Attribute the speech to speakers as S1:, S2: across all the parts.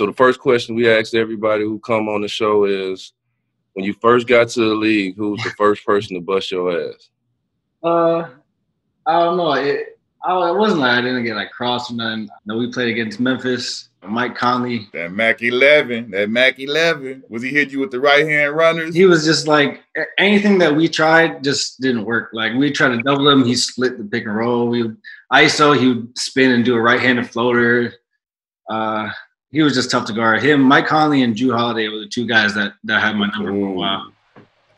S1: So the first question we ask everybody who come on the show is, when you first got to the league, who was the first person to bust your ass?
S2: Uh, I don't know. It, I, it wasn't like I didn't get like crossed or nothing. No, we played against Memphis. Mike Conley.
S3: That Mac 11, that Mac 11. Was he hit you with the right hand runners?
S2: He was just like anything that we tried just didn't work. Like we tried to double him, he split the pick and roll. We ISO, he would spin and do a right handed floater. Uh, he was just tough to guard. Him, Mike Conley, and Jrue Holiday were the two guys that that had my number Ooh. for a mm. while.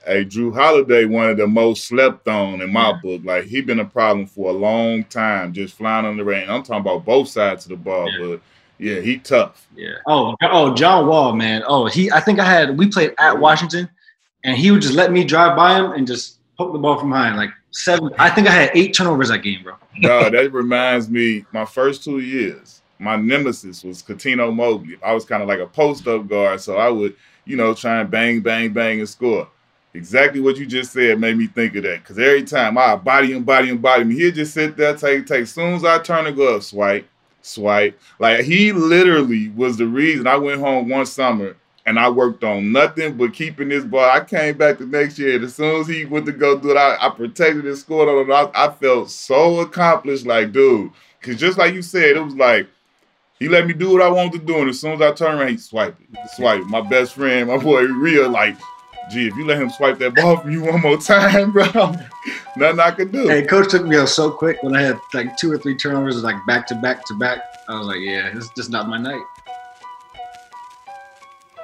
S3: Hey, Jrue Holiday, one of the most slept on in my yeah. book. Like he been a problem for a long time, just flying on the rain. I'm talking about both sides of the ball, yeah. but yeah, he tough.
S2: Yeah. Oh, oh, John Wall, man. Oh, he. I think I had. We played at Washington, and he would just let me drive by him and just poke the ball from behind. Like seven. I think I had eight turnovers that game, bro.
S3: no, that reminds me. My first two years, my nemesis was Cuttino Mobley. I was kind of like a post up guard, so I would, you know, try and bang, bang, bang, and score. Exactly what you just said made me think of that. Because every time I body him, body him, body him, he'd just sit there, take, take. As soon as I turn the glove, swipe, swipe. Like he literally was the reason I went home one summer and I worked on nothing but keeping this ball. I came back the next year. And as soon as he went to go do it, I, I protected and scored on it. I, I felt so accomplished, like, dude. Because just like you said, it was like, he let me do what I wanted to do. And as soon as I turned around, he swiped it. Swipe. My best friend, my boy, real, like, gee, if you let him swipe that ball from you one more time, bro, nothing I could do.
S2: Hey, coach took me out so quick when I had like two or three turnovers, like back to back to back. I was like, yeah, it's just not my night.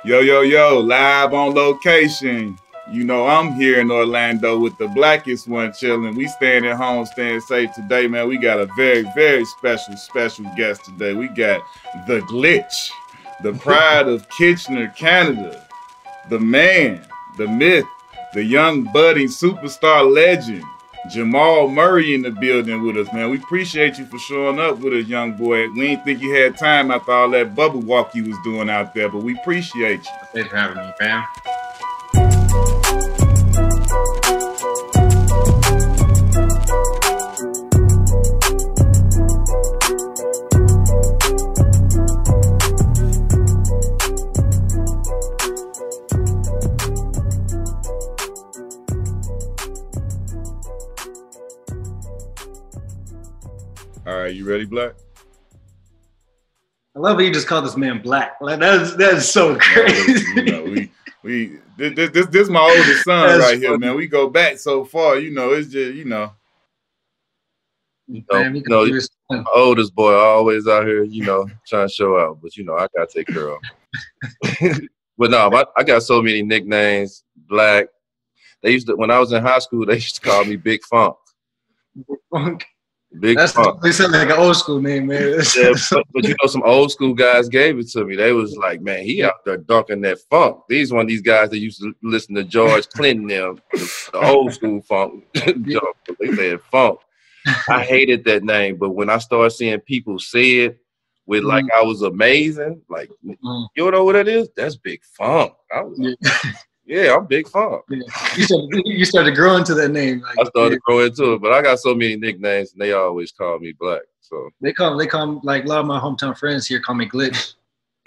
S3: Yo, yo, yo, live on location. You know, I'm here in Orlando with the blackest one chilling. We staying at home, staying safe today, man. We got a very, very special, special guest today. We got the glitch, the pride of Kitchener, Canada, the man, the myth, the young budding superstar legend, Jamal Murray in the building with us, man. We appreciate you for showing up with us, young boy. We didn't think you had time after all that bubble walk you was doing out there, but we appreciate you.
S4: Thanks for having me, fam.
S3: Right, you ready, Black?
S2: I love how you just call this man Black. Like that's that's so crazy.
S3: you know, we we this this, this my oldest son that's right funny. here, man. We go back so far, you know. It's just you know.
S1: You know, you know my oldest boy always out here, you know, trying to show out, but you know, I gotta take care of. but no, I, I got so many nicknames. Black. They used to when I was in high school. They used to call me Big Funk.
S2: Big Funk. Big That's funk. They sound like an old school name, man.
S1: yeah, but, but, you know, some old school guys gave it to me. They was like, man, he out there dunking that funk. These one of these guys that used to listen to George Clinton, them, the, the old school funk. they said funk. I hated that name, but when I started seeing people say it with like mm. I was amazing, like mm. you know what it is? That's big funk. I was like, yeah. I'm Big Funk. Yeah.
S2: You, started, you started growing to that name.
S1: Like, I started yeah. growing into it, but I got so many nicknames, and they always call me Black. So
S2: they call they call like a lot of my hometown friends here call me Glitch.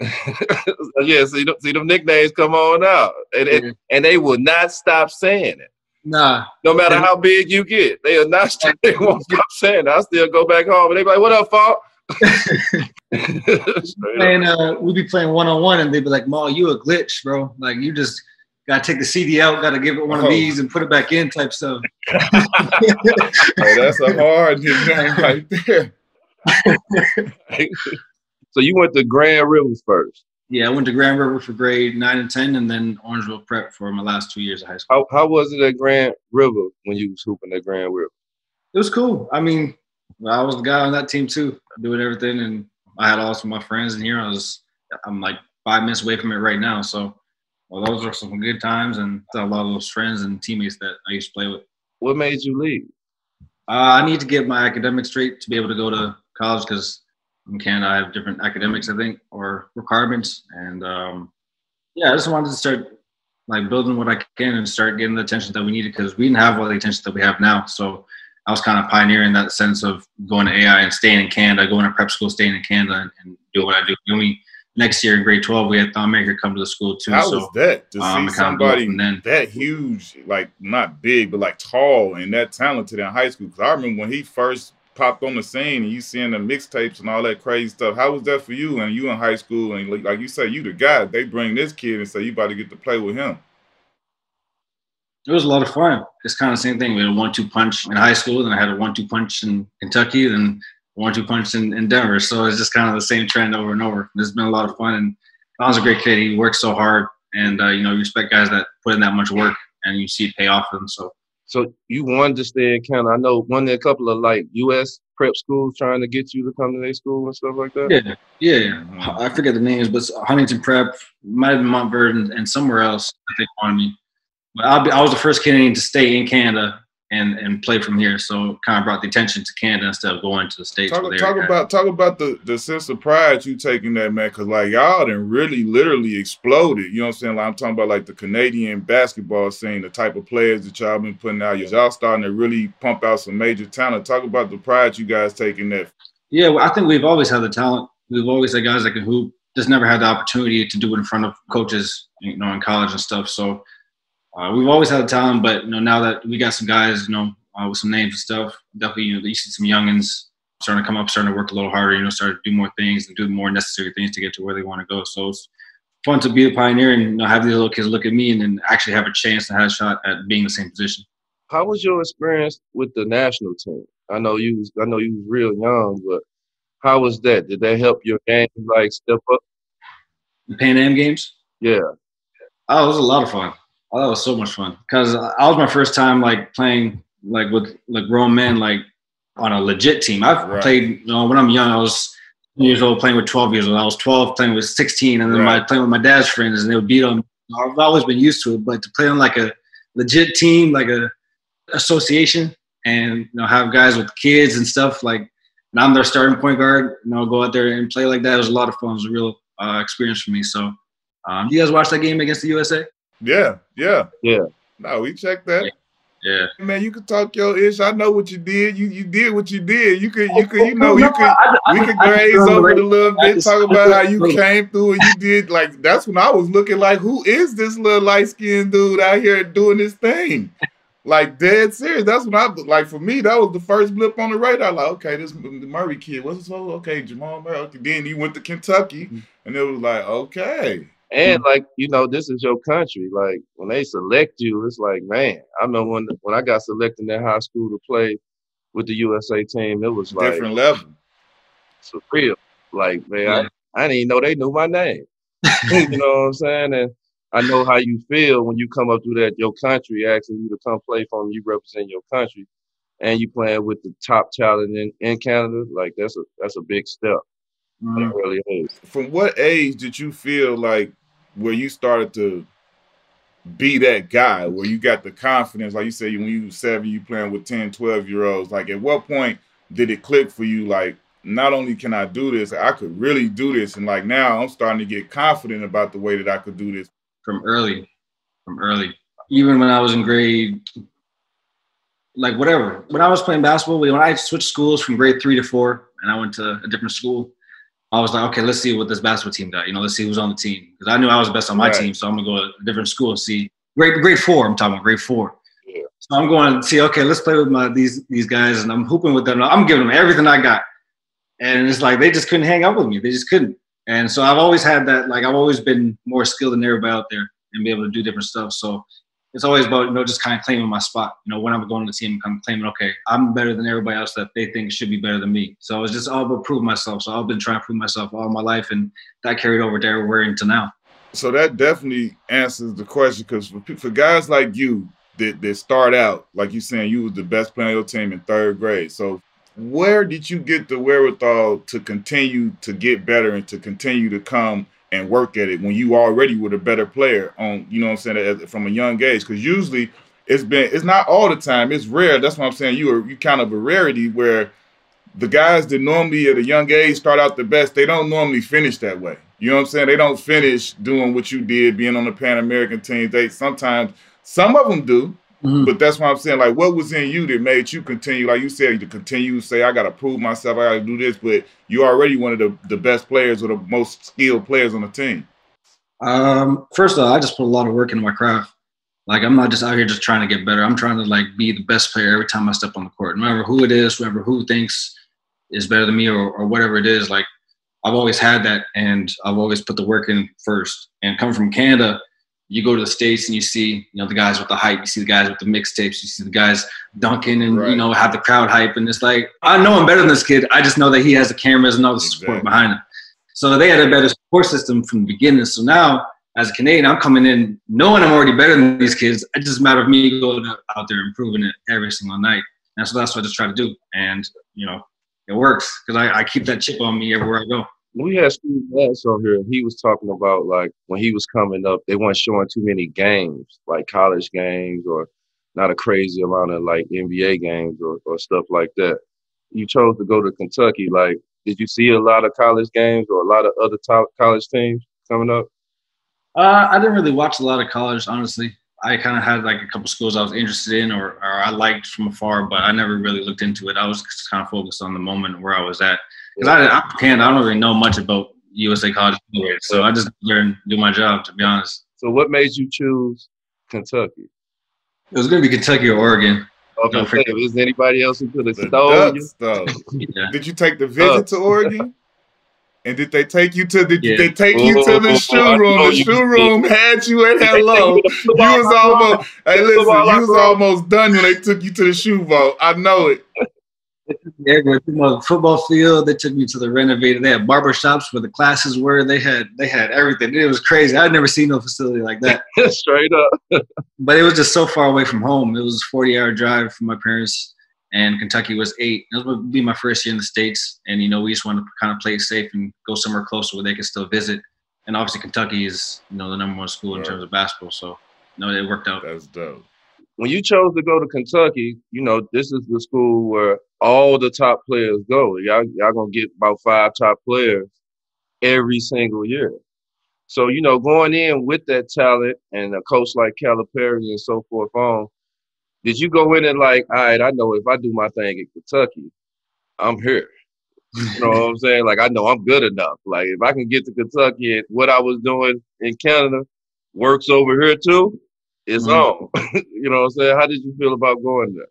S1: yeah, see, see them nicknames come on out, and yeah. and, and they will not stop saying it.
S2: Nah.
S1: No matter how big you get, they are not. They won't stop saying. It. I still go back home, and they be like, "What up, Funk?"
S2: and uh, we'd be playing one on one, and they'd be like, "Ma, you a glitch, bro? Like you just." Gotta take the CD out, gotta give it one of oh. these and put it back in type stuff.
S3: oh, that's a hard nickname right there.
S1: so you went to Grand Rivers first.
S2: Yeah, I went to Grand River for grade nine and ten, and then Orangeville Prep for my last two years of high school.
S1: How, how was it at Grand River when you was hooping at Grand River?
S2: It was cool. I mean, I was the guy on that team too, doing everything, and I had all of my friends in here. I was, I'm like five minutes away from it right now, so well, those are some good times and a lot of those friends and teammates that I used to play with.
S1: What made you leave?
S2: Uh, I need to get my academics straight to be able to go to college because in Canada I have different academics, I think, or requirements. And um, yeah, I just wanted to start like building what I can and start getting the attention that we needed because we didn't have all the attention that we have now. So I was kind of pioneering that sense of going to AI and staying in Canada, going to prep school, staying in Canada, and, and doing what I do. The only next year in grade 12, we had Thon Maker come to the school too.
S3: How
S2: so,
S3: was that to
S2: um,
S3: see
S2: it kinda blew up
S3: somebody
S2: then.
S3: that huge, like not big, but like tall and that talented in high school? Because I remember when he first popped on the scene and you seeing the mixtapes and all that crazy stuff. How was that for you? And you in high school and like, like you say, you the guy. They bring this kid and say you about to get to play with him.
S2: it was a lot of fun. It's kind of the same thing. We had a one-two punch in high school, then I had a one-two punch in Kentucky, then a one-two punch in, in Denver. So it's just kind of the same trend over and over. It's been a lot of fun, and Don's a great kid. He works so hard, and uh, you know, you respect guys that put in that much work, and you see it pay off for them. So
S1: So you wanted to stay in Canada. I know one of a couple of like U.S. prep schools trying to get you to come to their school and stuff like that.
S2: yeah, yeah, yeah. I forget the names, but Huntington Prep might have been Montverde and, and somewhere else. I think wanted me, but I'll be, I was the first Canadian to stay in Canada and and play from here. So kind of brought the attention to Canada instead of going to the states.
S3: Talk, talk about talk about the, the sense of pride you taking that man, cause like y'all done really literally exploded. You know what I'm saying? Like I'm talking about like the Canadian basketball scene, the type of players that y'all been putting out. Y'all starting to really pump out some major talent. Talk about the pride you guys taking that.
S2: Yeah, well, I think we've always had the talent. We've always had guys that can hoop. Just never had the opportunity to do it in front of coaches, you know, in college and stuff. So uh, we've always had talent, but you know, now that we got some guys, you know, uh, with some names and stuff, definitely, you know, you see some youngins starting to come up, starting to work a little harder, you know, start to do more things and do more necessary things to get to where they want to go. So it's fun to be a pioneer and you know, have these little kids look at me and then actually have a chance to have a shot at being the same position.
S1: How was your experience with the national team? I know you. Was, I know you was real young, but how was that? Did that help your game like step up?
S2: The Pan Am games,
S1: Yeah.
S2: Oh, it was a lot of fun. Oh, that was so much fun because I was my first time like playing like with like grown men like on a legit team. I've
S3: Right.
S2: played you know when I'm young. I was 10 years old playing with 12 years old. I was 12 playing with 16, and then my
S3: Right.
S2: playing with my dad's friends, and they would beat them. I've always been used to it, but to play on like a legit team, like a association, and you know have guys with kids and stuff like, and I'm their starting point guard. You know, go out there and play like that. It was a lot of fun. It was a real uh, experience for me. So, um, you guys watch that game against the USA?
S3: Yeah, yeah,
S1: Yeah.
S3: No, we checked that.
S2: Yeah.
S3: Man, you could talk your ish. I know what you did. You you did what you did. You could you could you know you could we could graze over it a little bit, talk about how you came through and you did like that's when I was looking like, who is this little light skinned dude out here doing this thing? Like dead serious. That's when I like for me, that was the first blip on the radar. Like, okay, this Murray kid, what's his name? Okay, Jamal Murray. Okay, then he went to Kentucky and it was like, okay.
S1: And like you know, this is your country. Like when they select you, it's like man. I remember when when I got selected in that high school to play with the USA team, it was like
S3: Different level.
S1: surreal. Like man,
S2: Yeah.
S1: I, I didn't even know they knew my name. you know what I'm saying? And I know how you feel when you come up through that your country asking you to come play for them. You represent your country, and you playing with the top talent in, in Canada. Like that's a that's a big step.
S2: Mhm.
S1: It really is.
S3: From what age did you feel like where you started to be that guy where you got the confidence like you said when you were seven you playing with 10 12 year olds like at what point did it click for you like not only can i do this i could really do this and like now i'm starting to get confident about the way that i could do this
S2: from early, from early. Even when I was in grade, like whatever. When I was playing basketball, when I switched schools from grade three to four, and I went to a different school, I was like, okay, let's see what this basketball team got. You know, let's see who's on the team because I knew I was best on my
S3: Right.
S2: team, so I'm gonna go to a different school and see. Grade grade four, I'm talking about grade four.
S1: Yeah.
S2: So I'm going to see, okay, let's play with my these these guys, and I'm hooping with them. I'm giving them everything I got, and it's like they just couldn't hang up with me. They just couldn't. And so I've always had that, like I've always been more skilled than everybody out there and be able to do different stuff. So it's always about, you know, just kind of claiming my spot. You know, when I'm going to the team, I'm claiming, okay, I'm better than everybody else that they think should be better than me. So it's just all about proving myself. So I've been trying to prove myself all my life and that carried over to everywhere into now.
S3: so that definitely answers the question because for, for guys like you that, that start out like you saying you was the best player on your team in third grade so where did you get the wherewithal to continue to get better and to continue to come and work at it when you already were a better player on you know what i'm saying from a young age because usually it's been it's not all the time it's rare that's what i'm saying you are you kind of a rarity where the guys that normally at a young age start out the best, they don't normally finish that way. You know what I'm saying? They don't finish doing what you did, being on the Pan American team. They sometimes some of them do, Mm-hmm. But that's why I'm saying. Like, what was in you that made you continue? Like you said, to continue say, I got to prove myself. I got to do this. But you're already one of the, the best players or the most skilled players on the team.
S2: Um, first of all, I just put a lot of work into my craft. Like, I'm not just out here just trying to get better. I'm trying to like be the best player every time I step on the court. No matter who it is, whoever who thinks is better than me or, or whatever it is. Like, I've always had that, and I've always put the work in first. And coming from Canada you go to the states and you see you know the guys with the hype you see the guys with the mixtapes you see the guys dunking and right. you know have the crowd hype. And it's like i know i'm better than this kid. I just know that he has the cameras and all the support exactly. behind him. So they had a better support system from the beginning. So now as a canadian i'm coming in knowing i'm already better than these kids. It's just a matter of me going out there improving it every single night. And so that's what i just try to do. And you know it works because I, I keep that chip on me everywhere i go
S1: we had Steve Nash on here, he was talking about like when he was coming up, they weren't showing too many games, like college games, or not a crazy amount of like NBA games or, or stuff like that. You chose to go to Kentucky. Like, did you see a lot of college games or a lot of other top college teams coming up?
S2: Uh, I didn't really watch a lot of college, honestly. I kind of had like a couple schools I was interested in or, or I liked from afar, but I never really looked into it. I was kind of focused on the moment where I was at. Because I, I can't, I don't really know much about USA college anyway, so I just learn do my job. To be honest.
S1: So, what made you choose Kentucky?
S2: It was going to be Kentucky or Oregon.
S1: Okay, is anybody else who could have stole
S3: you? yeah. Did you take the visit to Oregon? And did they take you to the? Yeah. Did they take you to the oh, shoe room? The shoe room had you at hello. You was almost. Hey, listen, you was almost done when they took you to the shoe vault. I know it.
S2: They took me me the football field. They took me to the renovated. They had barber shops where the classes were. They had they had everything. It was crazy. I'd never seen no facility like that.
S1: Straight up.
S2: but it was just so far away from home. It was a 40 hour drive from my parents, and Kentucky was eight. It would be my first year in the states, and you know we just wanted to kind of play it safe and go somewhere closer where they could still visit. And obviously Kentucky is you know the number one school in right. terms of basketball, so you know it worked out.
S3: That's dope
S1: when you chose to go to Kentucky, you know, this is the school where all the top players go. Y'all, y'all gonna get about five top players every single year. So, you know, going in with that talent and a coach like Calipari and so forth on, did you go in and like, all right, I know if I do my thing in Kentucky, I'm here. You know what I'm saying? Like I know I'm good enough. Like if I can get to Kentucky and what I was doing in Canada works over here too, it's mm-hmm. on. you know what I'm saying? How did you feel about going there?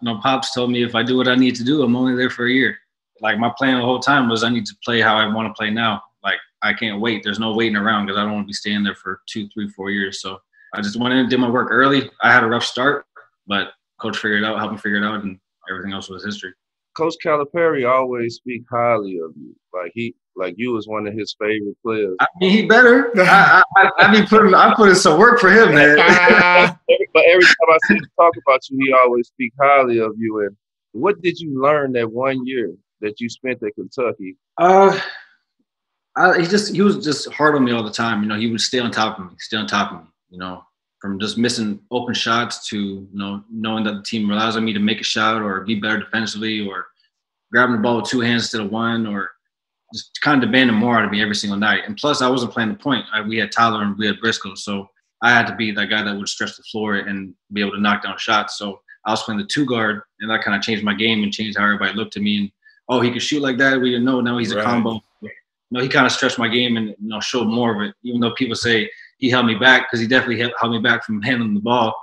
S2: You know, Pops told me if I do what I need to do, I'm only there for a year. Like my plan the whole time was I need to play how I want to play now. Like I can't wait. There's no waiting around because I don't want to be staying there for two, three, four years. So I just went in and did my work early. I had a rough start, but coach figured it out, helped me figure it out, and everything else was history.
S1: Coach Calipari always speak highly of you. Like he like you was one of his favorite players.
S2: I mean, he better. I, I, I mean, putting I put in some work for him, man.
S1: but every time I see him talk about you, he always speak highly of you. And what did you learn that one year that you spent at Kentucky?
S2: Uh, I, he just he was just hard on me all the time. You know, he would stay on top of me, stay on top of me. You know, from just missing open shots to you know knowing that the team relies on me to make a shot or be better defensively or grabbing the ball with two hands instead of one or just kind of demanding more out of me every single night. And plus, I wasn't playing the point. I, we had Tyler and we had Briscoe, so I had to be that guy that would stretch the floor and be able to knock down shots. So I was playing the two guard, and that kind of changed my game and changed how everybody looked at me. And oh, he could shoot like that. We didn't know. Now he's a combo. You know, he kind of stretched my game and you know showed more of it. Even though people say he held me back because he definitely held me back from handling the ball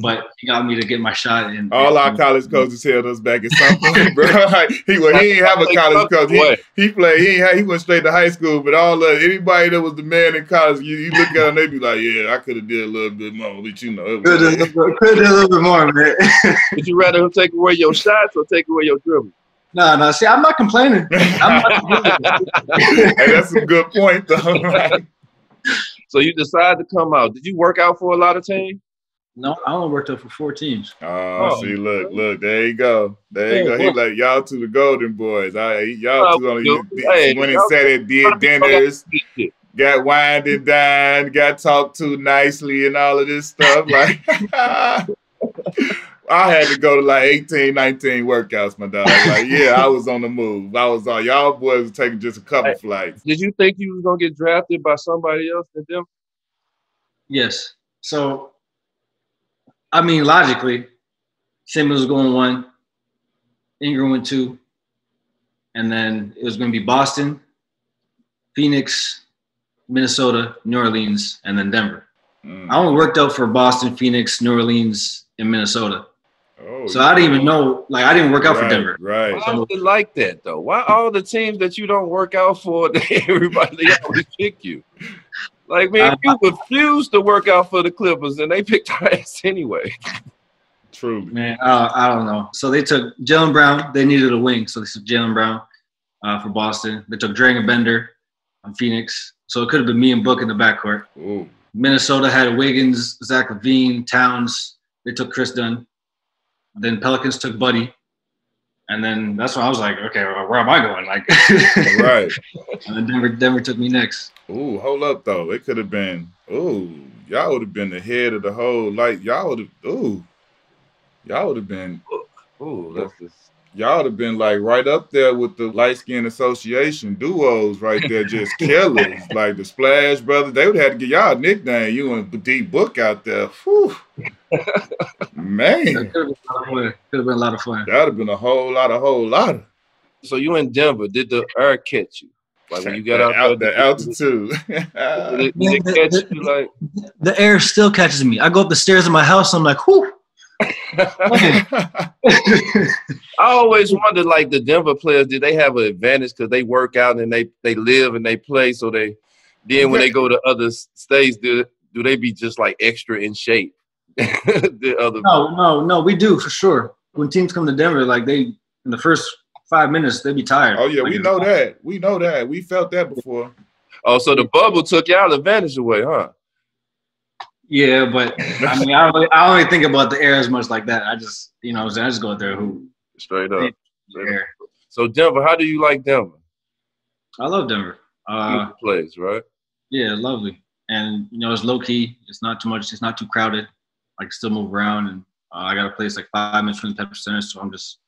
S2: but he got me to get my shot. And
S3: all our college coaches held us back at some point, bro. he well, he didn't have a college coach. He, he played. He had, he went straight to high school. But all the anybody that was the man in college, you, you look at them, they be like, "Yeah, I could have did a little bit more." But you know,
S2: could have did a little bit more, man.
S1: Would you rather him take away your shots or take away your dribble?
S2: No, no. See, I'm not complaining. I'm not complaining.
S3: hey, that's a good point, though.
S1: so you decided to come out. Did you work out for a lot of teams?
S2: No, I only worked out for four teams.
S3: Oh, oh, see, look, look, there you go. There you go. He like y'all two the golden boys. All right, y'all oh, two on you, hey, went and sat at did dinners, got wined and dined, got talked to nicely and all of this stuff. Like I had to go to like 18, 19 workouts, my dog. Like, yeah, I was on the move. I was on y'all boys were taking just a couple hey, flights.
S1: Did you think you was gonna get drafted by somebody else than them?
S2: Yes. So I mean, logically, Simmons was going one, Ingram went two, and then it was going to be Boston, Phoenix, Minnesota, New Orleans, and then Denver. Mm. I only worked out for Boston, Phoenix, New Orleans, and Minnesota. Oh, so I didn't even know, like I didn't work out
S3: right,
S2: for Denver.
S3: Right.
S1: Why so, is it like that though? Why all the teams that you don't work out for, everybody they always pick you? Like man, you refused to work out for the Clippers, and they picked our ass anyway.
S3: True.
S2: Man, uh, I don't know. So they took Jaylen Brown. They needed a wing, so they took Jaylen Brown uh, for Boston. They took Dragan Bender on Phoenix. So it could have been me and Book in the backcourt.
S3: Ooh.
S2: Minnesota had Wiggins, Zach LaVine, Towns. They took Kris Dunn. Then Pelicans took Buddy. And then that's when I was like, okay, where am I going? Like,
S3: right.
S2: And then Denver, Denver took me next.
S3: Ooh, hold up though. It could have been. Ooh, y'all would have been the head of the whole. Like y'all would have. Ooh, y'all would have been.
S1: Ooh, that's just
S3: y'all would have been like right up there with the light skin association duos right there, just killers. like the Splash Brothers, they would have to get y'all a nickname. You and D Book out there. Whew. Man.
S2: that Could have been a lot of fun.
S3: That would have been a whole lot, a whole lot.
S1: So you in Denver, did the air catch you? Like when you got out,
S3: out the altitude.
S1: did it, did it catch
S2: the,
S1: you like
S2: the air still catches me. I go up the stairs in my house, I'm like, whoo.
S1: I always wondered, like the Denver players, did they have an advantage because they work out and they they live and they play? So they then when they go to other states, do do they be just like extra in shape? the other
S2: no, no, no, we do for sure. When teams come to Denver, like they in the first five minutes, they be tired.
S3: Oh yeah,
S2: like,
S3: we know that. We know that. We felt that before.
S1: Oh, so the bubble took y'all advantage away, huh?
S2: Yeah, but I mean, I don't, I don't really think about the air as much like that. I just, you know, I just go out there who
S1: straight up. Straight up. So Denver, how do you like Denver?
S2: I love Denver. Uh,
S1: place, right?
S2: Yeah, lovely, and you know, it's low key. It's not too much. It's not too crowded. I can still move around, and uh, I got a place like five minutes from the Pepsi Center, so I'm just,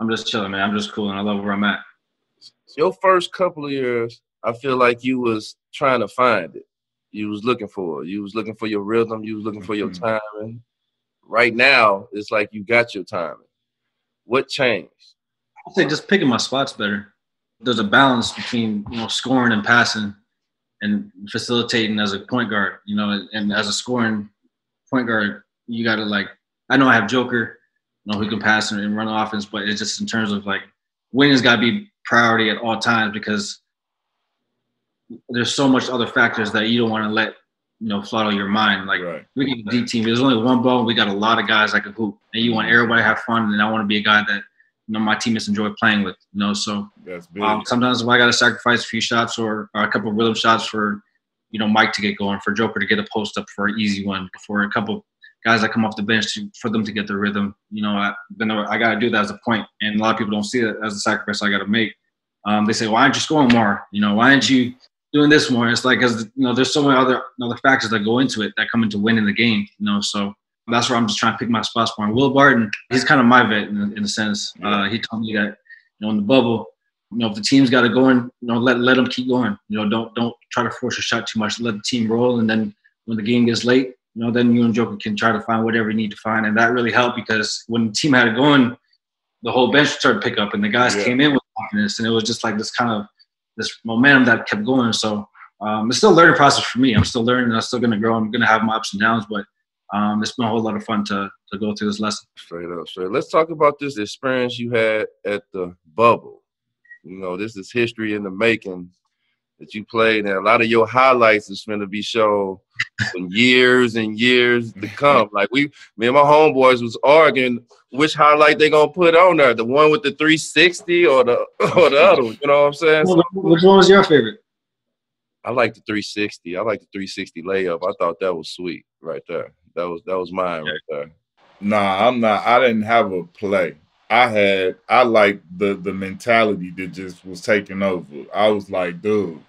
S2: I'm just chilling, man. I'm just cool, and I love where I'm at.
S1: Your first couple of years, I feel like you was trying to find it you was looking for. it. You was looking for your rhythm. You was looking for your mm-hmm. timing. Right now, it's like you got your timing. What changed?
S2: I say just picking my spots better. There's a balance between you know scoring and passing, and facilitating as a point guard. You know, and as a scoring point guard, you got to like. I know I have Joker, you know, who can pass and run offense, but it's just in terms of like winning's got to be priority at all times because there's so much other factors that you don't want to let you know flutter your mind. Like right. we can deep team. There's only one ball. We got a lot of guys that can hoop, and you want everybody to have fun. And I want to be a guy that you know my teammates enjoy playing with. You know, so um, sometimes if I got to sacrifice a few shots or, or, a couple of rhythm shots for you know Mike to get going, for Joker to get a post up for an easy one, for a couple guys that come off the bench to, for them to get their rhythm. You know, I, then I got to do that as a point, and a lot of people don't see it as a sacrifice I got to make. Um, they say, why aren't you scoring more? You know, why aren't you doing this more. It's like because you know there's so many other other factors that go into it that come into winning the game. You know, so that's where I'm just trying to pick my spots for. And Will Barton, he's kind of my vet in, in a sense. Uh, he told me that you know in the bubble, you know if the team's got to go you know let let them keep going. You know don't don't try to force a shot too much. Let the team roll, and then when the game gets late, you know then you and Joker can try to find whatever you need to find, and that really helped because when the team had it going, the whole bench started to pick up, and the guys yeah. came in with confidence, and it was just like this kind of this momentum that kept going. So um, it's still a learning process for me. I'm still learning. I'm still going to grow. I'm going to have my ups and downs, but um, it's been a whole lot of fun to to go through this lesson.
S1: Straight up, straight. Let's talk about this experience you had at the bubble. You know, this is history in the making that you played, and a lot of your highlights is going to be shown for years and years to come. Like we, me and my homeboys was arguing which highlight they gonna put on there, the one with the 360 or the or the other. You know what I'm saying?
S2: Which one was your favorite?
S1: I like the 360. I like the 360 layup. I thought that was sweet right there. That was that was mine right there.
S3: Nah, I'm not. I didn't have a play. I had. I like the the mentality that just was taking over. I was like, dude,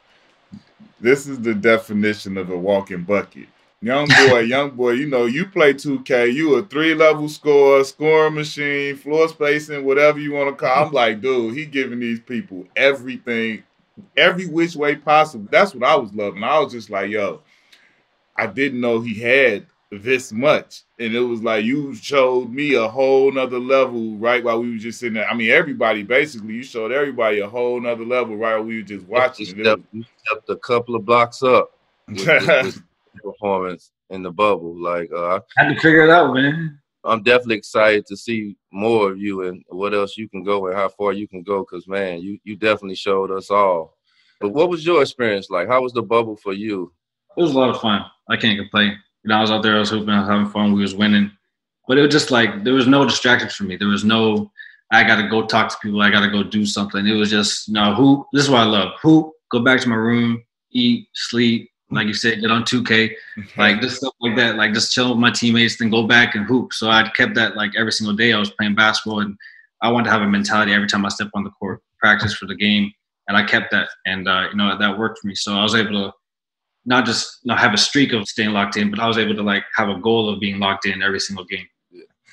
S3: this is the definition of a walking bucket. Young boy, young boy, you know, you play 2K, you a three level scorer, scoring machine, floor spacing, whatever you want to call. I'm like, dude, he giving these people everything, every which way possible. That's what I was loving. I was just like, yo, I didn't know he had this much. And it was like you showed me a whole nother level right while we were just sitting there. I mean, everybody basically, you showed everybody a whole nother level right while we were just watching.
S1: You stepped, you stepped a couple of blocks up with, with, with performance in the bubble. Like uh,
S2: I had to figure it out, man.
S1: I'm definitely excited to see more of you and what else you can go and how far you can go. Cause man, you you definitely showed us all. But what was your experience like? How was the bubble for you?
S2: It was a lot of fun. I can't complain. You know, I was out there, I was hooping, I was having fun, we was winning. But it was just like there was no distractions for me. There was no I gotta go talk to people, I gotta go do something. It was just you no know, hoop. This is what I love. Hoop, go back to my room, eat, sleep, like you said, get on 2K, like just stuff like that, like just chill with my teammates, then go back and hoop. So I kept that like every single day I was playing basketball, and I wanted to have a mentality every time I step on the court, practice for the game, and I kept that, and uh, you know that worked for me. So I was able to not just you know, have a streak of staying locked in, but I was able to like have a goal of being locked in every single game.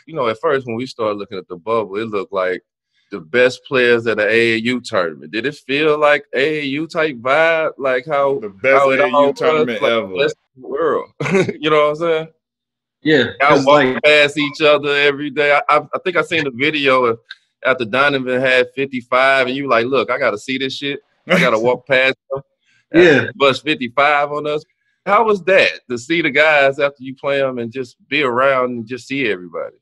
S1: You know, at first when we started looking at the bubble, it looked like the best players at the AAU tournament. Did it feel like AAU type vibe, like how
S3: the best how it AAU all tournament was, ever?
S1: Like the world. you know what I'm saying?
S2: Yeah,
S1: y'all walk like, past each other every day. I, I, I, think I seen the video after Donovan had 55, and you like, look, I got to see this shit. I got to walk past
S2: him. Yeah,
S1: bus 55 on us. How was that to see the guys after you play them and just be around and just see everybody?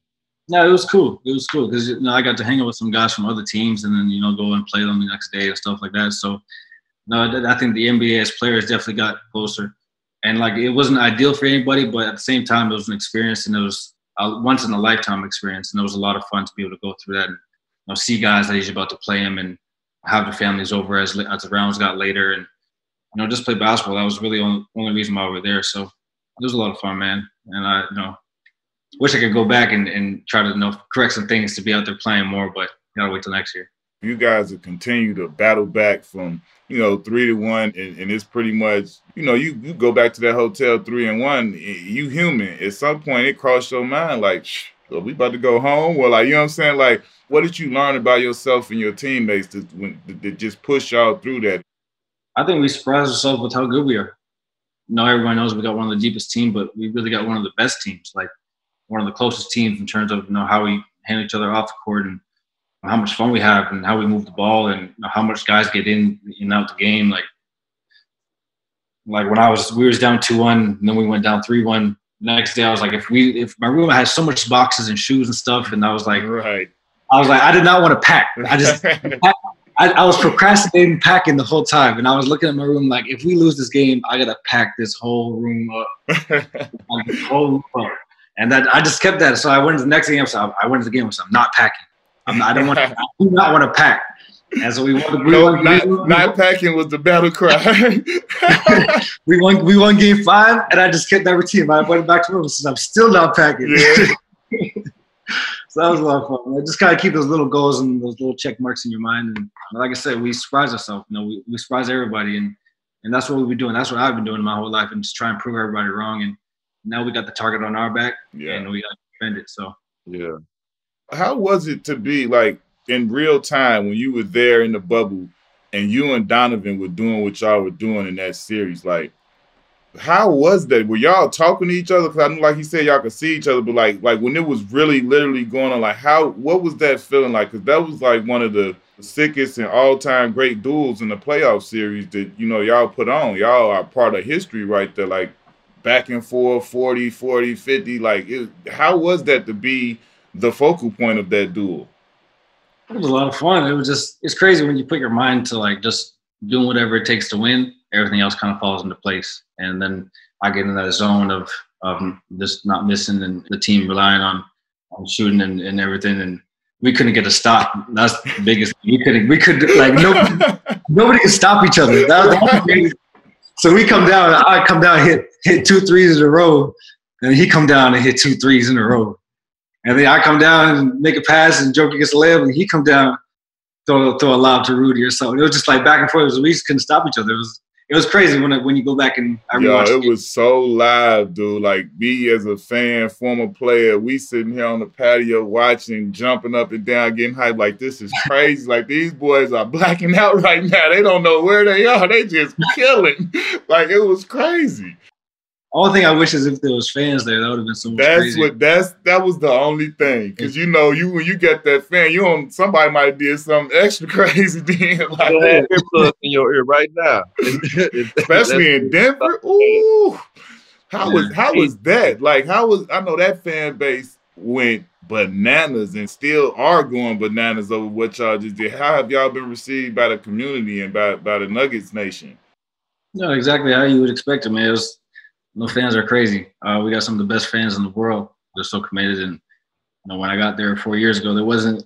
S2: No, it was cool. It was cool because you know I got to hang out with some guys from other teams and then you know go and play them the next day and stuff like that. So no, I think the NBA as players definitely got closer, and like it wasn't ideal for anybody, but at the same time it was an experience and it was a once in a lifetime experience, and it was a lot of fun to be able to go through that and you know, see guys that he's about to play him and have the families over as as the rounds got later and you know just play basketball. That was really only, only reason why we were there. So it was a lot of fun, man. And I you know wish I could go back and, and try to you know correct some things to be out there playing more, but gotta wait till next year.
S3: You guys have continued to battle back from you know three to one, and, and it's pretty much you know you you go back to that hotel three and one. You human. At some point, it crossed your mind like, are we about to go home? Well, like you know what I'm saying. Like, what did you learn about yourself and your teammates that when that just push y'all through that?
S2: I think we surprised ourselves with how good we are. Now everyone knows we got one of the deepest teams, but we really got one of the best teams. Like one of the closest teams in terms of you know how we handle each other off the court and how much fun we have and how we move the ball and how much guys get in and out the game. Like like when I was we was down two one and then we went down three one. Next day I was like, if we if my room had so much boxes and shoes and stuff, and I was like,
S3: right.
S2: I was like, I did not want to pack. I just I, I, was procrastinating packing the whole time, and I was looking at my room like, if we lose this game, I gotta pack this whole room up, like, whole room up. And that I just kept that. So I went to the next game. So I went to the game. So I'm not packing. I'm not, I don't want. To, I do not want to pack. And so we won. We
S3: no, not, not packing was the battle cry.
S2: we won. We won game five, and I just kept that routine. I went back to room since I'm still not packing. Yeah. So that was a lot of fun. I just kind of keep those little goals and those little check marks in your mind. And like I said, we surprise ourselves. You know, we, we surprise everybody, and and that's what we've been doing. That's what I've been doing my whole life, and just try and prove everybody wrong. And now we got the target on our back, yeah. and we got to defend it. So
S1: yeah.
S3: How was it to be like in real time when you were there in the bubble and you and Donovan were doing what y'all were doing in that series? Like, how was that? Were y'all talking to each other? Because I know, like he said, y'all could see each other, but like, like when it was really, literally going on, like, how, what was that feeling like? Because that was like one of the sickest and all-time great duels in the playoff series that you know y'all put on. Y'all are part of history right there. Like, back and forth 40 40 50 like it, how was that to be the focal point of that duel
S2: it was a lot of fun it was just it's crazy when you put your mind to like just doing whatever it takes to win everything else kind of falls into place and then i get in that zone of of just not missing and the team relying on on shooting and, and everything and we couldn't get a stop. That's the biggest. We couldn't. We could like nobody. nobody could stop each other. That so we come down. I come down, hit hit two threes in a row, and he come down and hit two threes in a row. And then I come down and make a pass, and Joker gets a layup, and he come down, throw throw a lob to Rudy or something. It was just like back and forth. It was, we just couldn't stop each other. It was it was crazy when it, when you go back and
S3: I Yo, it was so live, dude. Like me as a fan, former player, we sitting here on the patio watching, jumping up and down, getting hyped. Like this is crazy. like these boys are blacking out right now. They don't know where they are. They just killing. like it was crazy.
S2: Only thing I wish is if there was fans there, that would have been so much
S3: That's
S2: crazy.
S3: what that's that was the only thing because you know you when you get that fan, you on somebody might did something extra crazy then, like,
S1: You have earplugs in your ear right now.
S3: especially in Denver. Ooh, how was how was that? Like how was I know that fan base went bananas and still are going bananas over what y'all just did. How have y'all been received by the community and by by the Nuggets Nation?
S2: No, exactly how you would expect it, man. It was, no fans are crazy. Uh, we got some of the best fans in the world. They're so committed, and you know, when I got there four years ago, there wasn't,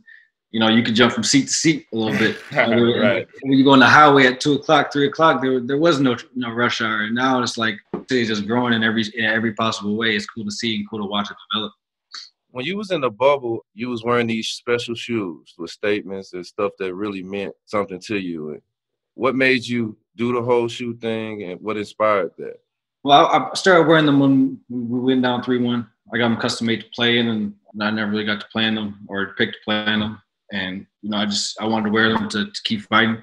S2: you know, you could jump from seat to seat a little bit. You
S3: Right.
S2: When you go on the highway at two o'clock, three o'clock, there there was no no rush hour. And now it's like the city's just growing in every in every possible way. It's cool to see and cool to watch it develop.
S1: when you was in the bubble, you was wearing these special shoes with statements and stuff that really meant something to you. And what made you do the whole shoe thing, and what inspired that?
S2: Well, I, started wearing them when we went down three one. I got them custom made to play in, and I never really got to play in them or pick to play in them. And you know, I just I wanted to wear them to, to keep fighting,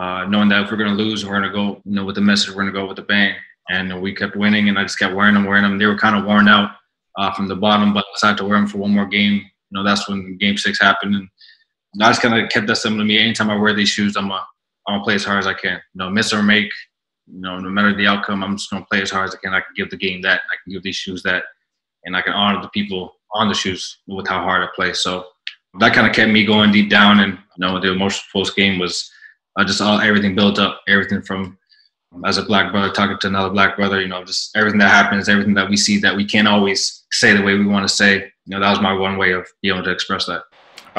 S2: uh, knowing that if we're gonna lose, we're gonna go, you know, with the message, we're gonna go with the bang. And we kept winning, and I just kept wearing them, wearing them. They were kind of worn out uh, from the bottom, but I decided to wear them for one more game. You know, that's when Game Six happened, and I just kind of kept that similar to me. Anytime I wear these shoes, I'm a I'm gonna play as hard as I can. You know, miss or make, you know, no matter the outcome, I'm just gonna play as hard as I can. I can give the game that, I can give these shoes that, and I can honor the people on the shoes with how hard I play. So that kind of kept me going deep down. And you know, the emotional post game was uh, just all everything built up, everything from as a black brother talking to another black brother. You know, just everything that happens, everything that we see that we can't always say the way we want to say. You know, that was my one way of being able to express that.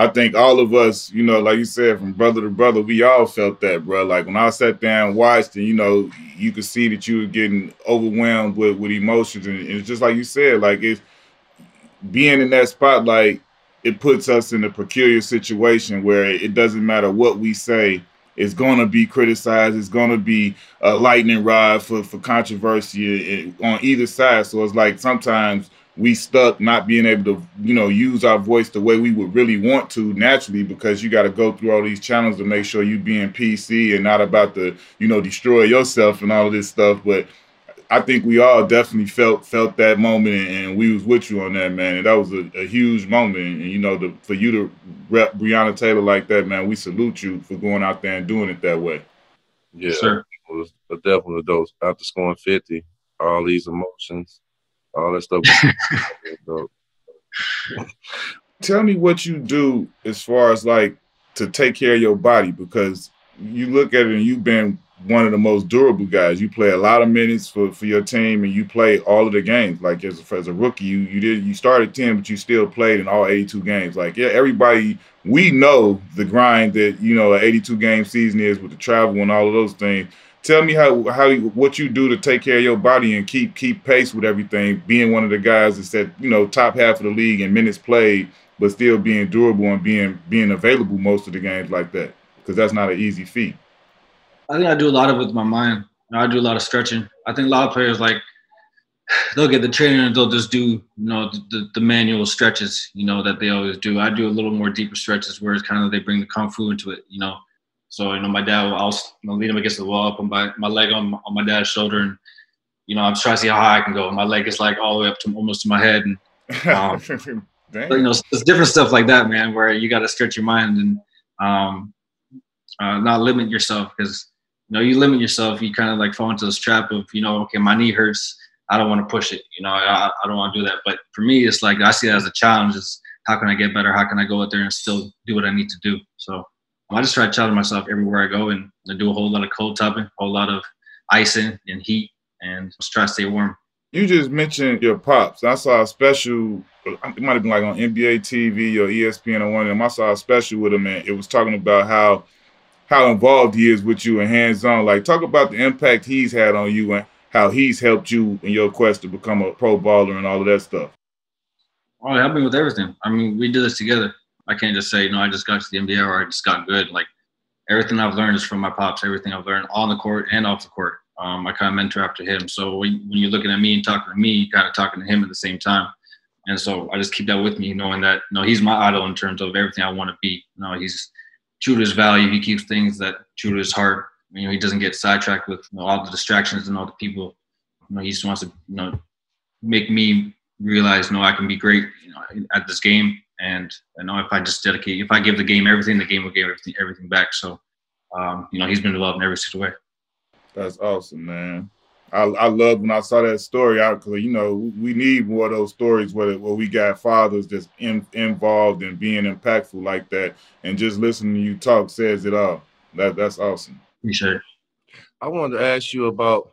S3: I think all of us, you know, like you said, from brother to brother, we all felt that, bro. Like when I sat down and watched, and you know, you could see that you were getting overwhelmed with with emotions, and it's just like you said, like it's being in that spotlight, it puts us in a peculiar situation where it doesn't matter what we say, it's gonna be criticized, it's gonna be a lightning rod for for controversy eh, eh, on either side. So it's like sometimes we stuck not being able to you know use our voice the way we would really want to naturally because you got to go through all these channels to make sure you being pc and not about to you know destroy yourself and all of this stuff but i think we all definitely felt felt that moment and, and we was with you on that man and that was a, a huge moment and, you know the, for you to rep breonna taylor like that man we salute you for going out there and doing it that way
S1: Yeah,
S2: sir.
S1: it was a definite dose. After scoring fifty, all these emotions, all that stuff.
S3: tell me what you do as far as like to take care of your body because you look at it and you've been one of the most durable guys. You play a lot of minutes for, for your team and you play all of the games. Like as a, as a rookie, you you did you started 10, but you still played in all 82 games. Like yeah, everybody we know the grind that you know an 82 game season is with the travel and all of those things. Tell me how how what you do to take care of your body and keep keep pace with everything. Being one of the guys that's at you know top half of the league and minutes played, but still being durable and being being available most of the games like that because that's not an easy feat.
S2: I think I do a lot of it with my mind. I do a lot of stretching. I think a lot of players like they'll get the training and they'll just do you know the, the manual stretches you know that they always do. I do a little more deeper stretches where it's kind of they bring the kung fu into it. You know, so you know my dad, I'll you know, lead him against the wall, put my my leg on on my dad's shoulder, and you know I'm trying to see how high I can go. My leg is like all the way up to almost to my head, and Um, you know, it's different stuff like that, man, where you got to stretch your mind and um, uh, not limit yourself because you know you limit yourself, you kind of like fall into this trap of you know, okay, my knee hurts, I don't want to push it, you know, I, I don't want to do that. But for me, it's like I see it as a challenge: is how can I get better? How can I go out there and still do what I need to do? So I just try to challenge myself everywhere I go and I do a whole lot of cold tubbing, a whole lot of icing and heat, and just try to stay warm.
S3: You just mentioned your pops. I saw a special. It might have been like on NBA TV or ESPN or one of them. I saw a special with him, and it was talking about how how involved he is with you and hands on. Like, talk about the impact he's had on you and how he's helped you in your quest to become a pro baller and all of that stuff.
S2: Oh, help me with everything. I mean, we do this together. I can't just say, know, I just got to the NBA or I just got good. Like everything I've learned is from my pops. Everything I've learned on the court and off the court. Um, I kind of mentor after him. So when, you're looking at me and talking to me, you're kind of talking to him at the same time. And so I just keep that with me, knowing that you know he's my idol in terms of everything I want to be. You know, he's true to his value. He keeps things that true to his heart. You know, he doesn't get sidetracked with you know, all the distractions and all the people you know, he just wants to, you know, make me realize, no, I can be great, you know, at this game. And I know if I just dedicate, if I give the game everything, the game will give everything, everything back. So, um, you know, he's been involved in every situation.
S3: That's awesome, man. I, I love when I saw that story out because you know we need more of those stories where, where we got fathers just in, involved and being impactful like that, and just listening to you talk says it all. That that's awesome.
S2: Appreciate it.
S1: I wanted to ask you about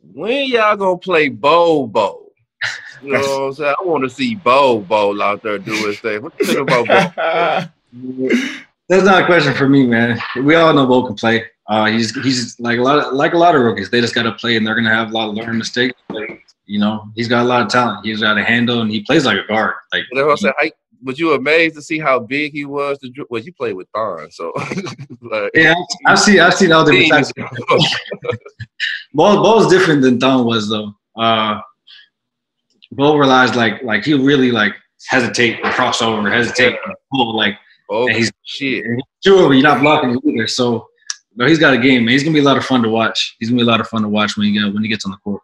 S1: when y'all gonna play Bo Bo. You know what I'm saying? I want to see Bo Bo out there do his thing. What you think about Bo?
S2: That's not a question for me, man. We all know Bo can play. Uh, he's he's like a lot of, like a lot of rookies. They just got to play, and they're gonna have a lot of learning mistakes. But, you know, he's got a lot of talent. He's got a handle, and he plays like a guard. Like,
S1: you know I'm saying? Was you amazed to see how big he was? To, well, you played with Thon, so
S2: like, yeah, I've seen I've seen all different types. Bo Bo's different than Thon was though. Uh, Bo relies like like he really like hesitate or cross over, hesitate, and pull like.
S1: Oh, he's shit.
S2: Sure, you're not blocking either. So no, he's got a game, man. He's gonna be a lot of fun to watch. He's gonna be a lot of fun to watch when he get, when he gets on the court.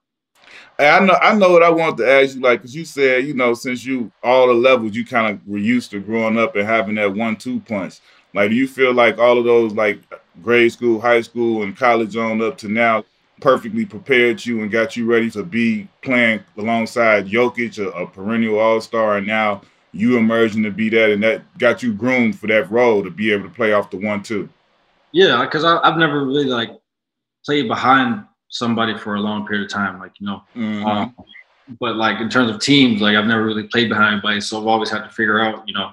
S3: Hey, I know, I know what I wanted to ask you, like, because you said, you know, since you all the levels, you kind of were used to growing up and having that one-two punch. Like, do you feel like all of those, like, grade school, high school, and college on up to now, perfectly prepared you and got you ready to be playing alongside Jokic, a, a perennial All-Star, and now you emerging to be that, and that got you groomed for that role to be able to play off the one-two.
S2: Yeah, because I've never really like played behind somebody for a long period of time, like you know. Mm-hmm. Um, but like in terms of teams, like I've never really played behind anybody, so I've always had to figure out, you know,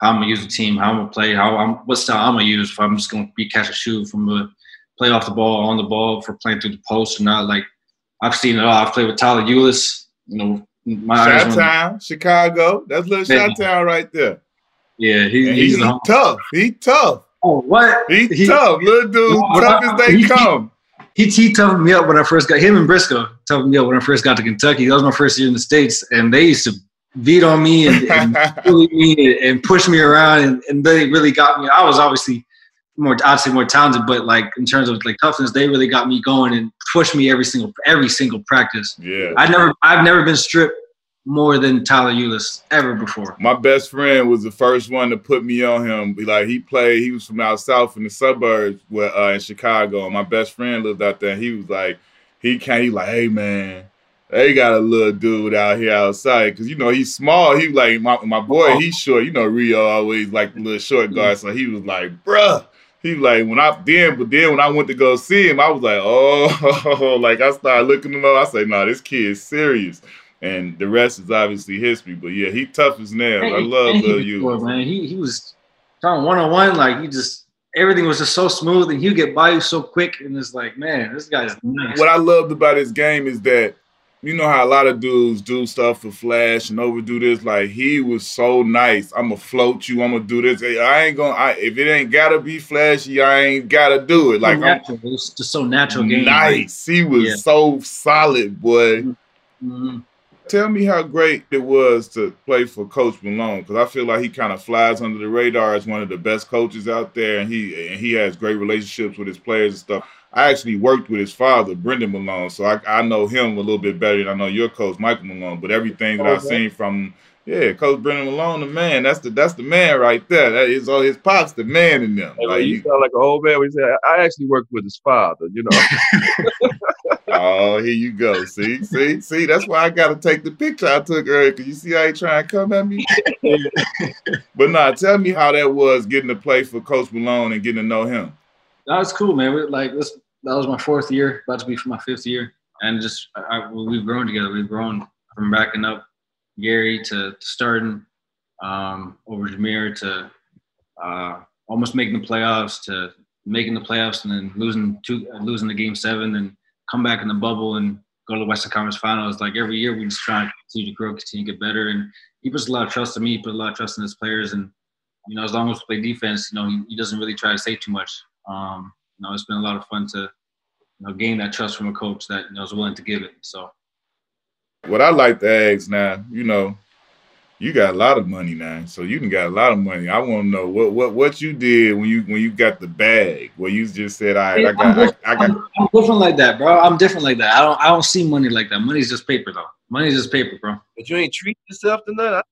S2: how I'm gonna use the team, how I'm gonna play, how I'm what style I'm gonna use. If I'm just gonna be catch a shoot from the play off the ball, on the ball, for playing through the post or not. Like I've seen it all. I've played with Tyler Ulis, you know.
S3: My Shot Town, Chicago. That's little Shot Town right there.
S2: Yeah, he,
S3: he's, he's tough. He tough.
S2: Oh, what?
S3: He, he tough, little dude. tough as they he, come.
S2: He, he toughened me up when I first got him and Briscoe toughened me up when I first got to Kentucky. That was my first year in the states, and they used to beat on me and, and bully me and, push me around, and, and they really got me. I was obviously more, say more talented, but like in terms of like toughness, they really got me going and pushed me every single every single practice.
S3: Yeah,
S2: I never I've never been stripped more than Tyler Ulis ever before.
S3: My best friend was the first one to put me on him. He like he played, he was from out south in the suburbs where uh, in Chicago. And my best friend lived out there. he was like, he came, he like, hey man, they got a little dude out here outside because you know he's small. He like my my boy, he's short. You know Rio always like little short guy, so he was like, bruh. He was like when I then, but then when I went to go see him, I was like, oh, like I started looking him up. I said, no, nah, this kid is serious and the rest is obviously history. But yeah, he tough as nails. I love Lil
S2: you. Man, he he was talking one on one, like he just everything was just so smooth, and he'd get by you so quick, and it's like, man, this guy's nice.
S3: What I loved about his game is that. You know how a lot of dudes do stuff for flash and overdo this. Like he was so nice. I'm gonna float you. I'm gonna do this. I ain't gonna. I, if it ain't gotta be flashy, I ain't gotta do it. Like
S2: natural. it was just so natural. Game.
S3: Nice. He was yeah. so solid, boy. Mm-hmm. Tell me how great it was to play for Coach Malone because I feel like he kind of flies under the radar as one of the best coaches out there, and he and he has great relationships with his players and stuff. I actually worked with his father, Brendan Malone, so I, I know him a little bit better than I know your coach, Michael Malone. But everything that I've seen from yeah, Coach Brendan Malone, the man. That's the that's the man right there. That is all his pops, the man in them.
S1: Hey, like, you sound like an old man. We say I actually worked with his father. You know.
S3: oh, here you go. See, see, see. That's why I got to take the picture I took earlier. Cause you see how he trying to come at me. but nah, tell me how that was getting to play for Coach Malone and getting to know him.
S2: That was cool, man. Like this, that was my fourth year, about to be for my fifth year, and just I, we've grown together. We've grown from backing up Gary to, starting um, over Jameer to uh, almost making the playoffs to making the playoffs and then losing two, losing the game seven and come back in the bubble and go to the Western Conference Finals. Like every year, we just try to continue to grow, continue to get better. And he puts a lot of trust in me. He puts a lot of trust in his players. And you know, as long as we play defense, you know, he, he doesn't really try to say too much. Um, you know, it's been a lot of fun to you know gain that trust from a coach that you know is willing to give it. So
S3: what I like to ask now, you know, you got a lot of money now, so you can got a lot of money. I want to know what what what you did when you when you got the bag. Where you just said, "All right, I got,
S2: I'm,
S3: I, I got."
S2: I'm, I'm different like that, bro. I'm different like that. I don't I don't see money like that. Money's just paper, though. Money's just paper, bro.
S1: But you ain't treat yourself to nothing.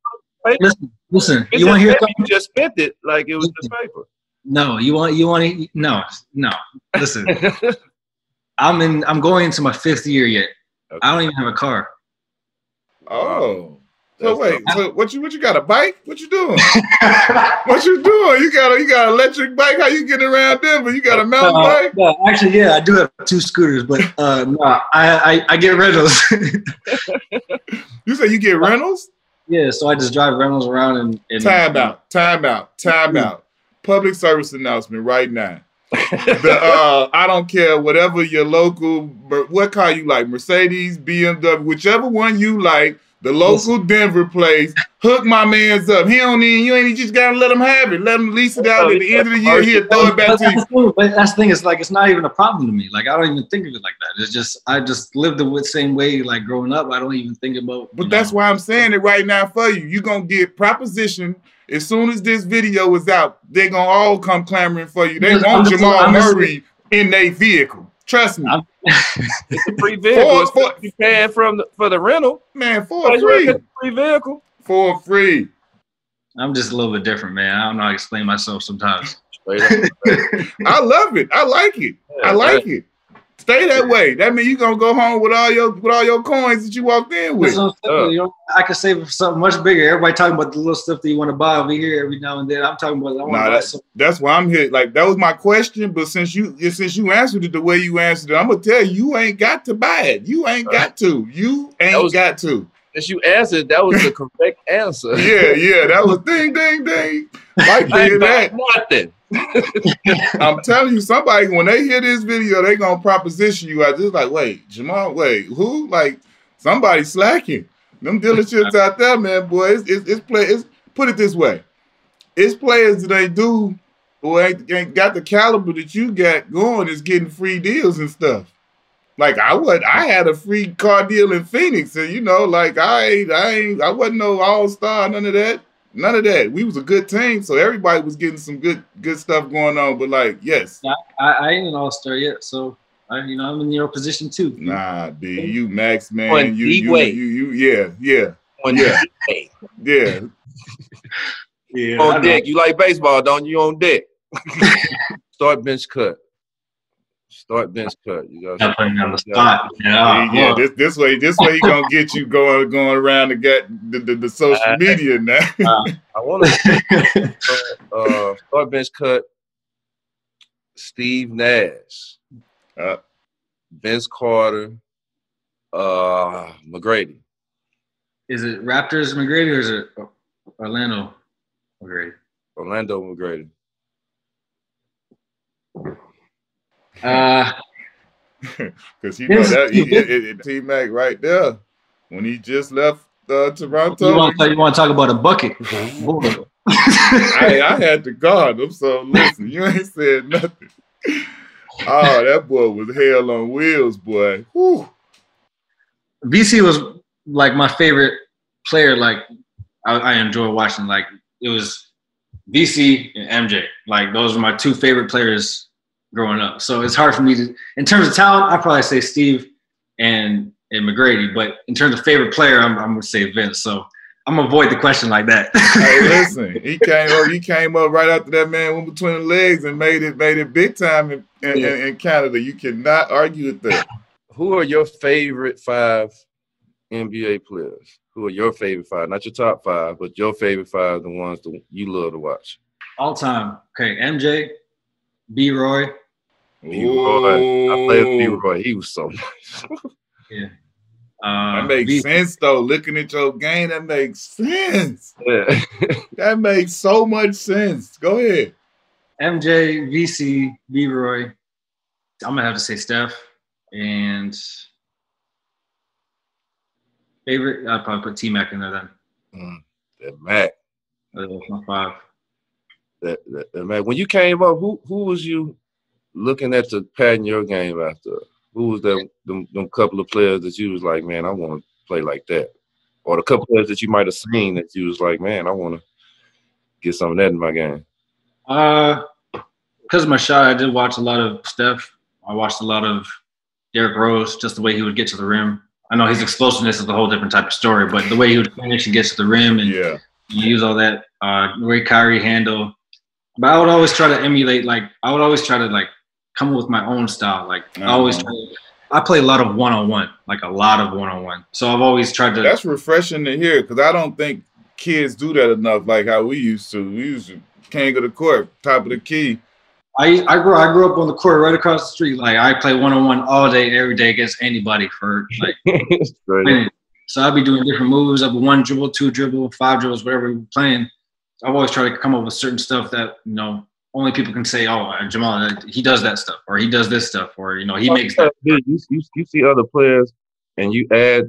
S2: Listen, listen.
S1: It's
S2: You want to hear something?
S1: You just spent it like it was just paper.
S2: No, you want you want to no no. Listen, I'm in. I'm going into my fifth year yet. I don't even have a car.
S3: Oh, so
S1: That's
S3: wait, so what you what you got a bike? What you doing? what you doing? You got a you got an electric bike? How you getting around Denver? You got a mountain
S2: Uh,
S3: bike?
S2: no, actually, yeah, I do have two scooters, but uh, no, I, I I get rentals.
S3: You say you get rentals?
S2: yeah, so I just drive rentals around and, and
S3: Time out, time out, time out. Public service announcement right now. The uh, I don't care whatever your local what car you like, Mercedes, BMW, whichever one you like. The local Denver place, hook my man's up. He don't even, you ain't just gotta let him have it. Let him lease it out at the end of the year. He'll throw it back
S2: But
S3: to you.
S2: that's, the thing, but that's the thing. It's like it's not even a problem to me. Like I don't even think of it like that. It's just I just lived the same way. Like growing up, I don't even think about.
S3: But that's
S2: know.
S3: why I'm saying it right now for you. You're gonna get proposition as soon as this video is out. They're gonna all come clamoring for you. They want
S2: I'm just-
S3: Jamal
S2: I'm just-
S3: Murray in their vehicle. Trust me,
S1: It's a free vehicle.
S3: For-
S1: It's
S3: for-
S1: you paying from the, for the rental.
S3: man, for
S1: Why
S3: free,
S1: free vehicle.
S3: for free.
S2: I'm just a little bit different, man. I don't know how to explain myself sometimes.
S3: I love it. I like it. I like it. Stay that way. That means you're gonna go home with all your with all your coins that you walked in with.
S2: That's what I'm saying, you know, I could save for something much bigger. Everybody talking about the little stuff that you want to buy over here every now and then. I'm talking about I want
S3: Nah,
S2: to buy
S3: that-
S2: some.
S3: That's why I'm here. Like that was my question, but since you since you answered it the way you answered it, I'm gonna tell you, you ain't got to buy it. You ain't got to. You ain't
S1: was-
S3: got to.
S1: As you answered, that was the correct answer.
S3: Yeah, yeah, that was ding, ding, ding. Like
S1: ain't
S3: that.
S1: nothing.
S3: I'm telling you, somebody when they hear this video, they gonna proposition you. I just like, wait, Jamal, wait, who? Like somebody slacking. Them dealerships out there, man, boy. It's it's, it's play. It's put it this way, it's players that they do who ain't, ain't got the caliber that you got going is getting free deals and stuff. Like I would, I had a free car deal in Phoenix, and you know, like I I ain't, I wasn't no all star, none of that. None of that. We was a good team, so everybody was getting some good good stuff going on. But like, yes,
S2: I, I ain't an all star yet, so I, you know I'm in your position too.
S3: nah, B, you Max man,
S1: On
S3: you
S1: the
S3: you,
S1: way.
S3: you you yeah yeah
S1: On
S3: Yeah.
S1: deck.
S3: yeah.
S2: Yeah,
S1: On deck. You like baseball, don't you? On deck. Start bench cut. Start bench cut. You got
S2: I'm putting on the spot. Yeah,
S3: yeah, this this way this way he gonna get you going going around the get the, the, the social
S1: Uh,
S3: media now.
S1: I want to uh, start bench cut. Steve Nash,
S3: Uh.
S1: Vince Carter, uh, McGrady.
S2: is it Raptors McGrady or is it Orlando McGrady?
S1: Orlando McGrady.
S2: Uh,
S3: Because you know
S2: Yes.
S3: that T Mac right there when he just left uh, Toronto.
S2: you want to you want to talk about a bucket?
S3: I, I had to guard him, so listen, you ain't said nothing. Oh, that boy was hell on wheels, boy. Whew.
S2: VC was like my favorite player. Like I, I enjoy watching. Like it was VC and MJ. Like those were my two favorite players growing up. So it's hard for me to, in terms of talent, I probably say Steve and and McGrady. But in terms of favorite player, I'm, I'm gonna say Vince. So I'm gonna avoid the question like that.
S3: Hey, listen, he came up. He came up right after that man went between the legs and made it made it big time in, in,
S1: Yeah.
S3: in, in Canada. You cannot argue with that.
S1: Who are your favorite five NBA players? Who are your favorite five? Not your top five, but your favorite five, the ones that you love to watch.
S2: All time. Okay, MJ, B. Roy.
S1: B. Roy. I played B Roy. He was so nice.
S2: Uh,
S3: That makes
S2: V-
S3: sense though. Looking at your game, that makes sense.
S1: yeah.
S3: That makes so much sense. Go ahead.
S2: MJ, VC, B. Roy. I'm gonna have to say Steph and favorite. I'd probably put T Mac in there then.
S1: Mm, that Mac.
S2: Uh, That's my five.
S1: That, that, Mac. When you came up, who who was you looking at to pattern your game after? Who was that them, them couple of players that you was like, man, I want to play like that? or the couple players that you might have seen that you was like, man, I want to get some of that in my game?
S2: Uh, because of my shot, I did watch a lot of Steph. I watched a lot of Derrick Rose, just the way he would get to the rim. I know his explosiveness is a whole different type of story, but the way he would finish and get to the rim and
S3: Yeah.
S2: use all that, uh, the way Kyrie handle. But I would always try to emulate, like I would always try to like come up with my own style. Like I always
S3: Uh-huh.
S2: try. To, I play a lot of one on one, like a lot of one on one. So I've always tried to.
S3: That's refreshing to hear because I don't think kids do that enough like how we used to. We used to king of the court, top of the key.
S2: I I grew I grew up on the court right across the street. Like I play one on one all day, every day against anybody for like
S1: Straight up.
S2: minute. So I'd be doing different moves. Be one dribble, two dribble, five dribbles, whatever we're playing. I've always tried to come up with certain stuff that you know only people can say, "Oh, Jamal, uh, he does that stuff," or "He does this stuff," or you know, he makes. That.
S1: you, you, you see other players and you add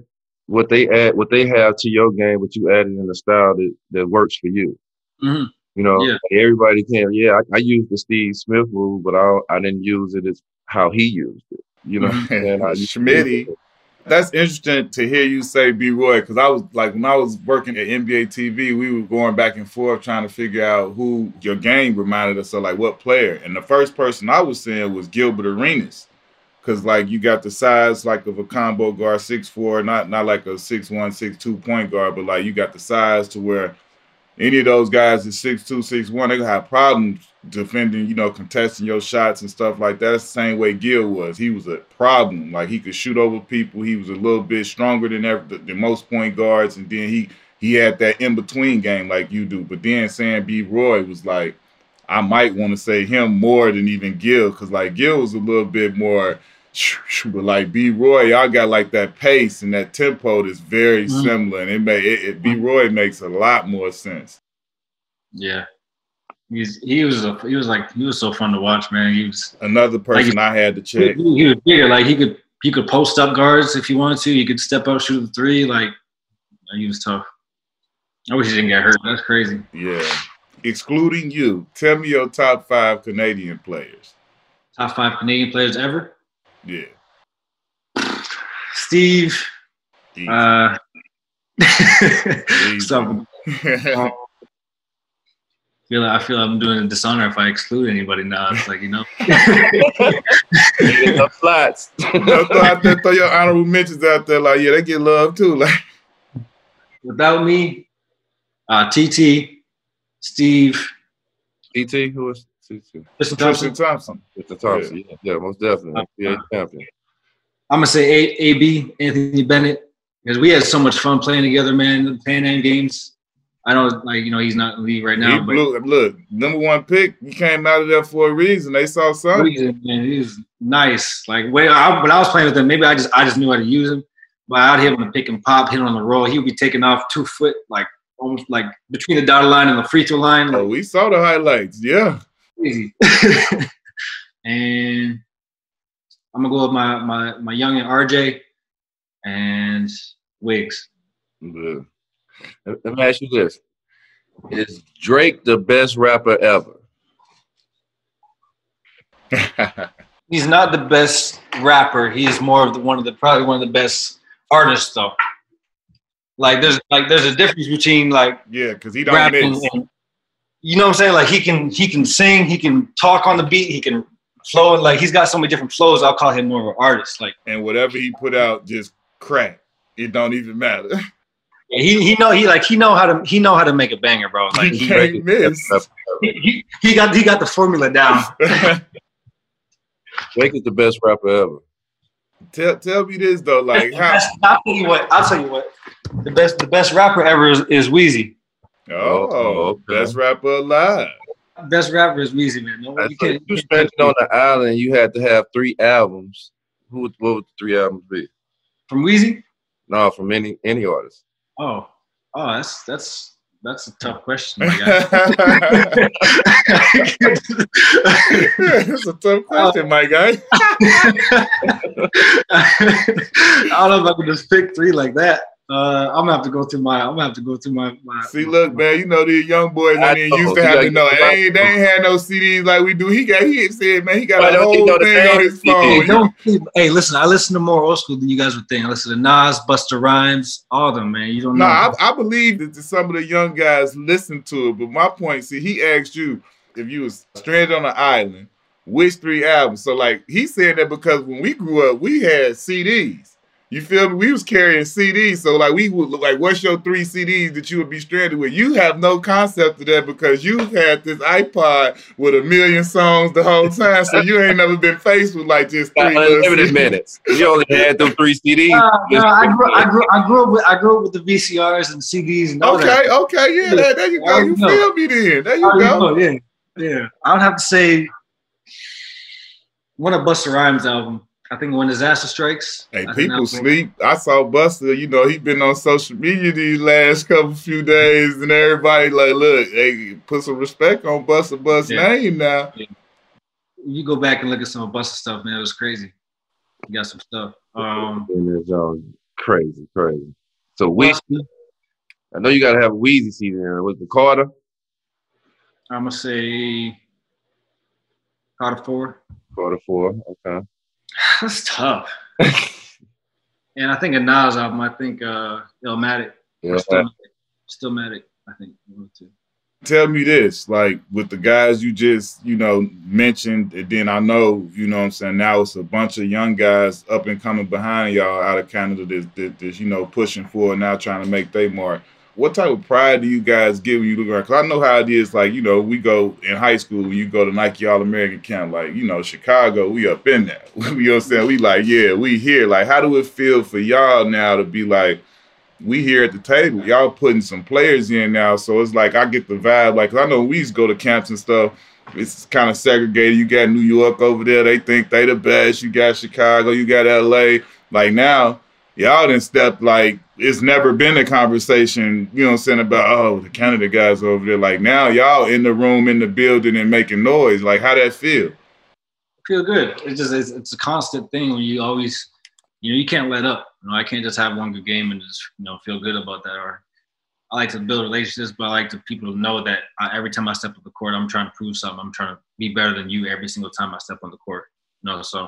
S1: what they add, what they have to your game, but you add it in a style that, that works for you.
S2: Mhm.
S1: You know,
S2: Yeah.
S1: like everybody can. Yeah, I, I used the Steve Smith move, but I I didn't use it as how he used it. You know,
S2: Mhm.
S1: and I,
S3: Schmitty. That's interesting to hear you say B Roy because I was like when I was working at NBA TV, we were going back and forth trying to figure out who your game reminded us of, like what player. And the first person I was saying was Gilbert Arenas. Cause like you got the size like of a combo guard, six four, not not like a six one, six two point guard, but like you got the size to where any of those guys is six two, six one, they gonna have problems defending, you know, contesting your shots and stuff like that. That's the same way Gil was. He was a problem. Like he could shoot over people. He was a little bit stronger than ever, than most point guards, and then he he had that in between game like you do. But then Sam B Roy was like, I might want to say him more than even Gil, because like Gil was a little bit more. But like B Roy, y'all got like that pace and that tempo that's very
S2: Mhm.
S3: similar, and it may it, it B Roy makes a lot more sense.
S2: Yeah, he's he was a, he was like he was so fun to watch, man. He was
S3: Another person I had to
S2: he,
S3: check.
S2: he was bigger. Like he could he could post up guards if he wanted to. He could step up, shoot the three. Like he was tough. I wish he didn't get hurt. That's crazy.
S3: Yeah. Excluding you, tell me your top five Canadian players.
S2: Top five Canadian players ever.
S3: Yeah.
S2: Steve.
S3: Easy.
S2: Uh,
S3: Easy.
S2: so, I feel like I feel I'm doing a dishonor if I exclude anybody now. It's like you know.
S1: Enough slots.
S3: throw, out there, throw your honorable mentions out there, like yeah, they get love too. Like
S2: Without me, uh, TT, Steve,
S1: PT, who was TT?
S2: Tristan
S3: Tristan
S2: Thompson.
S3: Thompson.
S1: Mr. Thompson. Yeah, yeah, most definitely. Uh, NBA champion.
S2: I'm gonna say A, A B Anthony Bennett, because we had so much fun playing together, man. The Pan Am games. I don't like, you know, he's not in the league right
S3: he
S2: now, but
S3: blew, look, number one pick. You came out of there for a reason. They saw something.
S2: he's, man, he's nice. Like when I, when I was playing with him, maybe I just I just knew how to use him. But I'd hit him to pick and pop, hit him on the roll. He would be taking off two foot, like almost like between the dotted line and the free throw line,
S3: Oh,
S2: like
S3: we saw the highlights. Yeah.
S2: Crazy. and I'm gonna go with my my my young and RJ and Wiggs.
S1: Good. Let me ask you this: Is Drake the best rapper ever?
S2: He's not the best rapper. He's more of the one of the probably one of the best artists though. Like there's like there's a difference between like
S3: yeah, because he don't
S2: rapping and you know what I'm saying? Like he can he can sing, he can talk on the beat, he can flow like he's got so many different flows. I'll call him more of an artist. Like
S3: And whatever he put out, just crack. It don't even matter.
S2: he he know he like he know how to he know how to make a banger, bro. Like
S3: he
S2: he
S3: can't miss.
S2: he, he, he got he got the formula down.
S1: Drake is the best rapper ever.
S3: tell tell me this though, like how
S2: I'll tell you what. I'll tell you what. The best the best rapper ever is, is Weezy.
S3: Oh, oh,
S1: okay.
S3: best rapper alive.
S2: Best rapper is Weezy, man. No, you can't,
S1: you spent it on the island. You had to have three albums. Who would, what would the three albums be?
S2: from Weezy.
S1: No, from any any artist.
S2: Oh, oh, that's that's that's a tough question, my guy.
S3: That's a tough question, my guy.
S2: I don't know if I can just pick three like that. Uh, I'm gonna have to go through my. I'm gonna have to go through my. my
S3: See, look, man, you know these young boys
S1: I
S3: and then
S1: know.
S3: used to
S1: You
S3: have
S1: gotta
S3: know. They ain't, they ain't had no CDs like we do. He got he said, man, he got
S1: Why
S3: a whole
S1: know the
S3: thing on his phone.
S2: Hey, don't hey, listen. I listen to more old school than you guys would think. I listen to Nas, Busta Rhymes, all of them, man. You don't
S3: No,
S2: know.
S3: I, I believe that some of the young guys listen to it. But my point, see, he asked you if you was stranded on an island, which three albums. So like he said that because when we grew up, we had CDs. You feel me? We was carrying CDs. So like we would like, what's your three CDs that you would be stranded with? You have no concept of that because you had this iPod with a million songs the whole time. So you ain't never been faced with like just three little
S1: Unlimited
S3: CDs.
S1: minutes. You only had them three CDs.
S2: Nah, nah, I grew, I grew, I grew up with, I grew up with the VCRs and CDs and all that.
S3: Okay, okay, yeah, there, there you go. You
S2: No.
S3: feel me then. There you go.
S2: no, yeah, yeah. I would have to say one of Busta Rhymes album. I think when Disaster Strikes.
S3: Hey,
S2: I
S3: people sleep. I saw Busta. You know, he been on social media these last couple few days, and everybody like, look, hey, put some respect on Busta Bust's
S2: Yeah.
S3: name now.
S2: You go back and look at some of Busta stuff, man. It was crazy. You got some stuff. Um,
S1: And it's all crazy, crazy. So Weezy, I know you gotta have a Weezy season. in there. Was the Carter?
S2: I'm gonna say Carter Four.
S1: Carter four. Okay.
S2: That's tough. and I think a Nas album. I think uh, Illmatic.
S1: Yeah.
S2: Stillmatic. Stillmatic. I think one two.
S3: Tell me this, like with the guys you just, you know, mentioned, and then I know, you know what I'm saying, now it's a bunch of young guys up and coming behind y'all out of Canada that's, that, that's you know, pushing forward now trying to make their mark. What type of pride do you guys get when you look around? Because I know how it is, like, you know, we go in high school, you go to Nike All American Camp, like, you know, Chicago, we up in there. you know what I'm saying? We like, yeah, we here. Like, how do it feel for y'all now to be like, we here at the table. Y'all putting some players in now, so it's like I get the vibe. Like I know we used to go to camps and stuff. It's kind of segregated. You got New York over there; they think they the best. You got Chicago, you got L.A. Like now, y'all didn't step like it's never been a conversation. You know what I'm saying about oh the Canada guys over there. Like now, y'all in the room, in the building, and making noise. Like how that feel?
S2: feel good. It's just it's, it's a constant thing when you always, you know, you can't let up. You know, I can't just have one good game and just you know feel good about that. Or I like to build relationships, but I like to people to know that I, every time I step on the court, I'm trying to prove something. I'm trying to be better than you every single time I step on the court. You know, so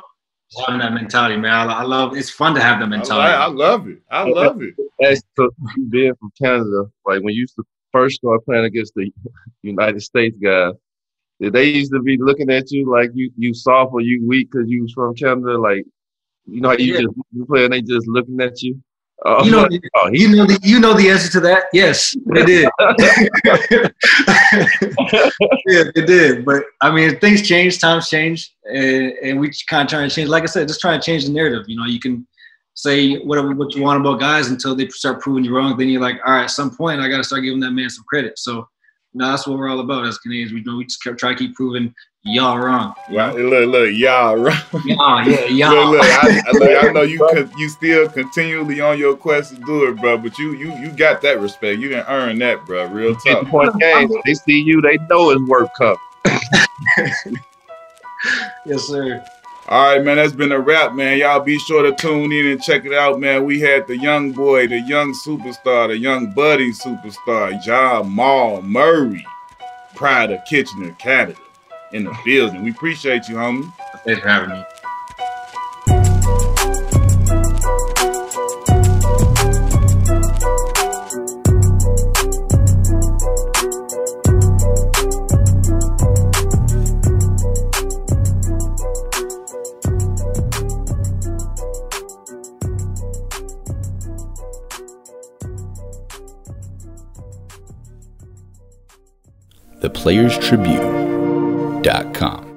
S2: having that mentality, man, I, I love. It's fun to have that
S3: I,
S2: mentality.
S3: I love it. I love it.
S1: As to you being from Canada, like when you used to first start playing against the United States guys, did they used to be looking at you like you you soft or you weak because you was from Canada? Like you know how you
S2: Yeah.
S1: just you play and they just looking at you. Oh,
S2: You know,
S1: oh,
S2: you know the you know the answer to that. Yes, they did. yeah, they did. But I mean, things change, times change, and, and we kind of trying to change. Like I said, just trying to change the narrative. You know, you can say whatever what you want about guys until they start proving you wrong. Then you're like, all right, at some point, I got to start giving that man some credit. So, no, that's what we're all about as Canadians. We know we just try to keep proving y'all wrong. you know?
S3: Right, look, look, y'all, right?
S2: Y'all, yeah, y'all.
S3: Look, look, I, I, look, I know you con- you still continually on your quest to do it, bro. But you you you got that respect. You didn't earn that, bro. Real
S1: fifty
S3: tough.
S1: point games. They see you, they know it's worth cup.
S2: yes, sir.
S3: All right, man. That's been a wrap, man. Y'all be sure to tune in and check it out, man. We had the young boy, the young superstar, the young buddy superstar, Jamal Murray, pride of Kitchener, Canada, in the building. We appreciate you, homie.
S2: Thanks for having me.
S4: theplayerstribune.com.